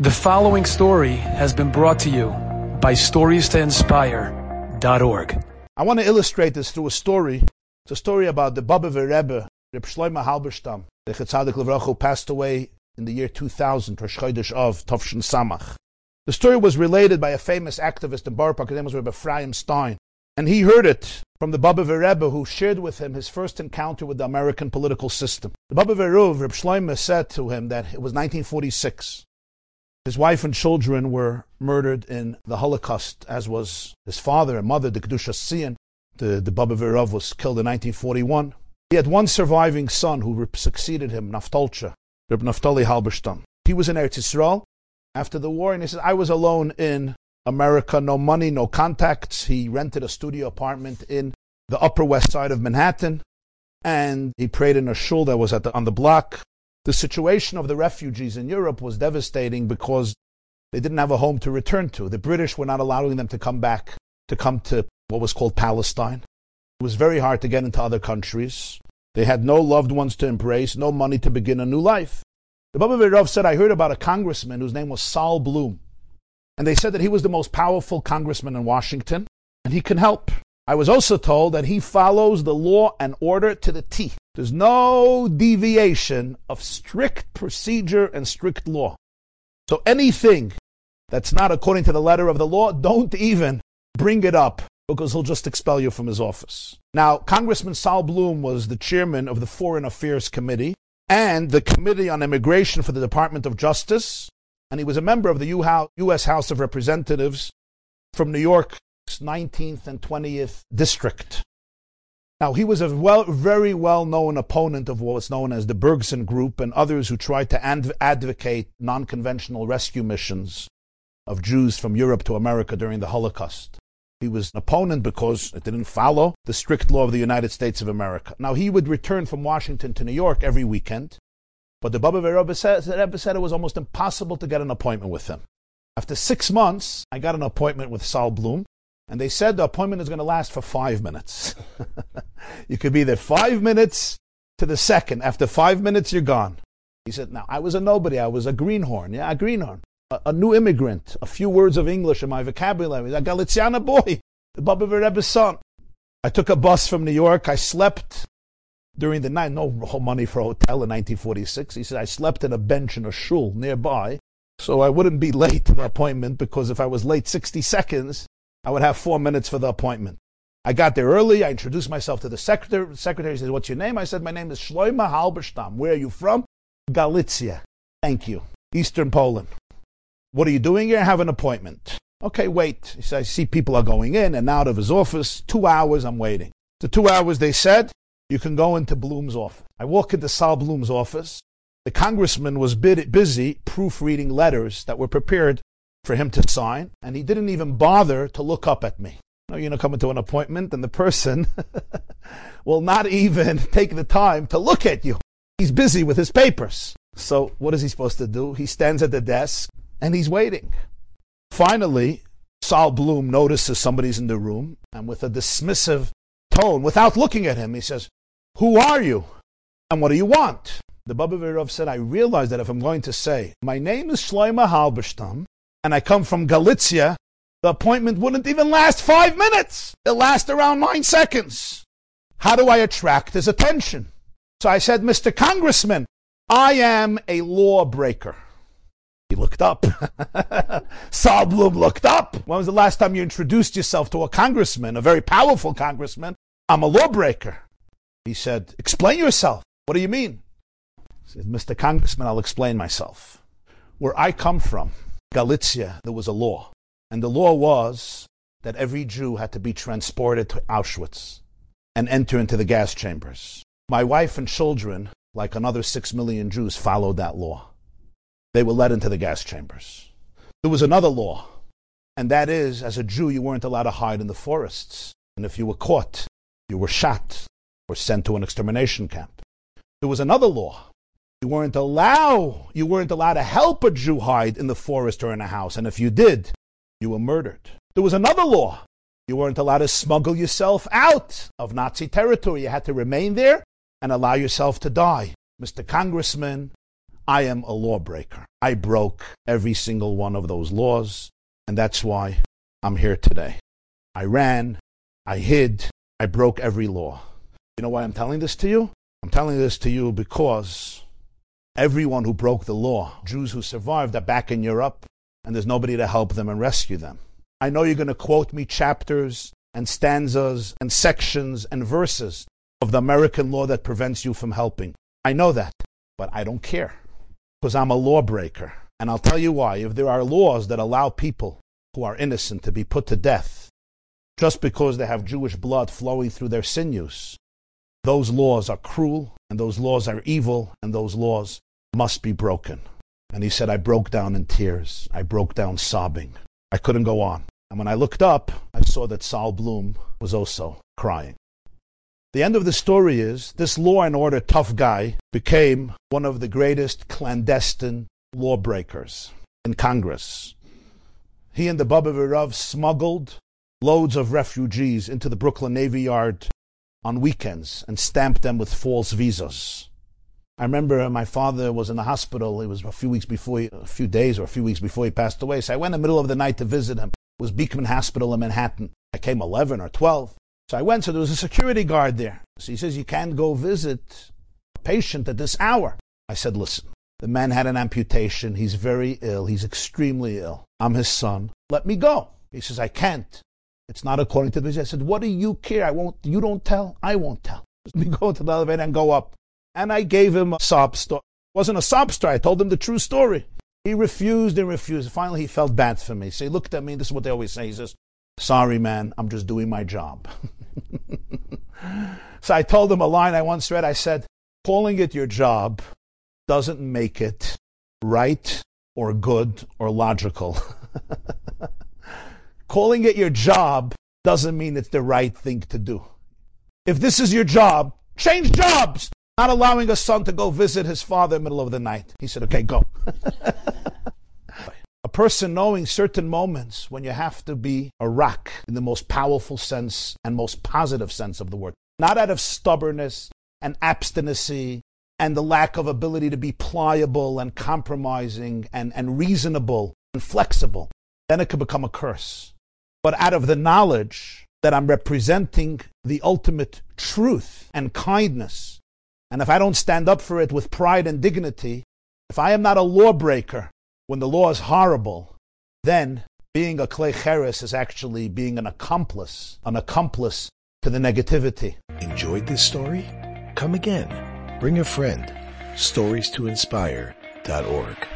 The following story has been brought to you by StoriesToInspire.org. I want to illustrate this through a story. It's a story about the Bobover Rebbe, Reb Shlomo Halberstam, the Chetzadik Levracha, who passed away in the year 2000, Rosh Chodesh of Tav Shin Samach. The story was related by a famous activist in Park, his name was Reb Ephraim Stein. And he heard it from the Bobover Rebbe, who shared with him his first encounter with the American political system. The Bobover Rov, Reb Shlomo, said to him that it was 1946. His wife and children were murdered in the Holocaust, as was his father and mother, the Kedushas Tzion. The, the Bobover Rov was killed in 1941. He had one surviving son who succeeded him, Naftolcha, Reb Naftali Halberstam. He was in Eretz Yisrael after the war, and he said, I was alone in America, no money, no contacts. He rented a studio apartment in the Upper West Side of Manhattan, and he prayed in a shul that was at the, on the block. The situation of the refugees in Europe was devastating because they didn't have a home to return to. The British were not allowing them to come back, to come to what was called Palestine. It was very hard to get into other countries. They had no loved ones to embrace, no money to begin a new life. The Bobover Rov said, I heard about a congressman whose name was Sol Bloom. And they said that he was the most powerful congressman in Washington, and he can help. I was also told that he follows the law and order to the T. There's no deviation of strict procedure and strict law. So anything that's not according to the letter of the law, don't even bring it up because he'll just expel you from his office. Now, Congressman Sol Bloom was the chairman of the Foreign Affairs Committee and the Committee on Immigration for the Department of Justice, and he was a member of the U.S. House of Representatives from New York's 19th and 20th District. Now, he was a well, very well known opponent of what was known as the Bergson Group and others who tried to advocate non conventional rescue missions of Jews from Europe to America during the Holocaust. He was an opponent because it didn't follow the strict law of the United States of America. Now, he would return from Washington to New York every weekend, but the Bobover Rebbe said, said it was almost impossible to get an appointment with him. After six months, I got an appointment with Sol Bloom, and they said the appointment is going to last for five minutes. you could be there five minutes to the second. After five minutes, you're gone. He said, Now, I was a nobody. I was a greenhorn. Yeah, a greenhorn. A, a new immigrant. A few words of English in my vocabulary. A Galiciana boy. The Bobover Rebbe's son. I took a bus from New York. I slept during the night. No money for a hotel in 1946. He said, I slept in a bench in a shul nearby. So I wouldn't be late to the appointment because if I was late 60 seconds, I would have four minutes for the appointment. I got there early. I introduced myself to the secretary. The secretary says, What's your name? I said, My name is Shloima Halberstam. Where are you from? Galicia. Thank you. Eastern Poland. What are you doing here? I have an appointment. Okay, wait. He said, I see people are going in and out of his office. Two hours, I'm waiting. The two hours, they said, you can go into Bloom's office. I walk into Sol Bloom's office. The congressman was busy proofreading letters that were prepared for him to sign, and he didn't even bother to look up at me. You know, you know, coming to an appointment, and the person will not even take the time to look at you. He's busy with his papers. So, what is he supposed to do? He stands at the desk and he's waiting. Finally, Sol Bloom notices somebody's in the room, and with a dismissive tone, without looking at him, he says, Who are you? And what do you want? The Bobover Rov said, I realize that if I'm going to say, My name is Shloima Halberstam, and I come from Galicia, the appointment wouldn't even last five minutes. It lasts around nine seconds. How do I attract his attention? So I said, Mr. Congressman, I am a lawbreaker. He looked up. Sol Bloom looked up. When was the last time you introduced yourself to a congressman, a very powerful congressman? I'm a lawbreaker. He said, Explain yourself. What do you mean? He said, Mr. Congressman, I'll explain myself. Where I come from, Galicia, there was a law. And the law was that every Jew had to be transported to Auschwitz and enter into the gas chambers. My wife and children, like another six million Jews, followed that law. They were led into the gas chambers. There was another law, and that is, as a Jew, you weren't allowed to hide in the forests. And if you were caught, you were shot or sent to an extermination camp. There was another law you weren't allowed, you weren't allowed to help a Jew hide in the forest or in a house, and if you did, you were murdered. There was another law. You weren't allowed to smuggle yourself out of Nazi territory. You had to remain there and allow yourself to die. Mr. Congressman, I am a lawbreaker. I broke every single one of those laws, and that's why I'm here today. I ran, I hid, I broke every law. You know why I'm telling this to you? I'm telling this to you because everyone who broke the law, Jews who survived, are back in Europe, and there's nobody to help them and rescue them. I know you're going to quote me chapters and stanzas and sections and verses of the American law that prevents you from helping. I know that, but I don't care because I'm a lawbreaker. And I'll tell you why. If there are laws that allow people who are innocent to be put to death just because they have Jewish blood flowing through their sinews, those laws are cruel and those laws are evil and those laws must be broken. And he said, I broke down in tears. I broke down sobbing. I couldn't go on. And when I looked up, I saw that Sol Bloom was also crying. The end of the story is this law and order tough guy became one of the greatest clandestine lawbreakers in Congress. He and the Bobover Rav smuggled loads of refugees into the Brooklyn Navy Yard on weekends and stamped them with false visas. I remember my father was in the hospital. It was a few weeks before, he, a few days or a few weeks before he passed away. So I went in the middle of the night to visit him. It was Beekman Hospital in Manhattan. I came 11 or 12. So I went, so there was a security guard there. So he says, You can't go visit a patient at this hour. I said, Listen, the man had an amputation. He's very ill. He's extremely ill. I'm his son. Let me go. He says, I can't. It's not according to the I said, What do you care? I won't, you don't tell. I won't tell. Let me go to the elevator and go up. And I gave him a sob story. It wasn't a sob story. I told him the true story. He refused and refused. Finally, he felt bad for me. So he looked at me. This is what they always say. He says, Sorry, man, I'm just doing my job. so I told him a line I once read. I said, calling it your job doesn't make it right or good or logical. calling it your job doesn't mean it's the right thing to do. If this is your job, change jobs. Not allowing a son to go visit his father in the middle of the night. He said, okay, go. a person knowing certain moments when you have to be a rock in the most powerful sense and most positive sense of the word, not out of stubbornness and obstinacy and the lack of ability to be pliable and compromising and, and reasonable and flexible, then it could become a curse. But out of the knowledge that I'm representing the ultimate truth and kindness, and if I don't stand up for it with pride and dignity, if I am not a lawbreaker, when the law is horrible, then being a klecheres is actually being an accomplice, an accomplice to the negativity. Enjoyed this story? Come again. Bring a friend. Stories to inspire.org.